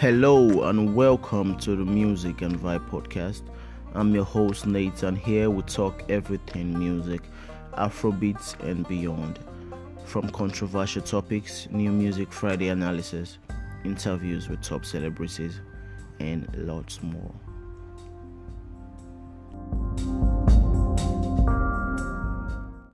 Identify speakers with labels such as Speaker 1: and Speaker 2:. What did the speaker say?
Speaker 1: Hello and welcome to the Music and Vibe podcast. I'm your host Nate, and here we talk everything music, Afrobeats, and beyond. From controversial topics, new music Friday analysis, interviews with top celebrities, and lots more.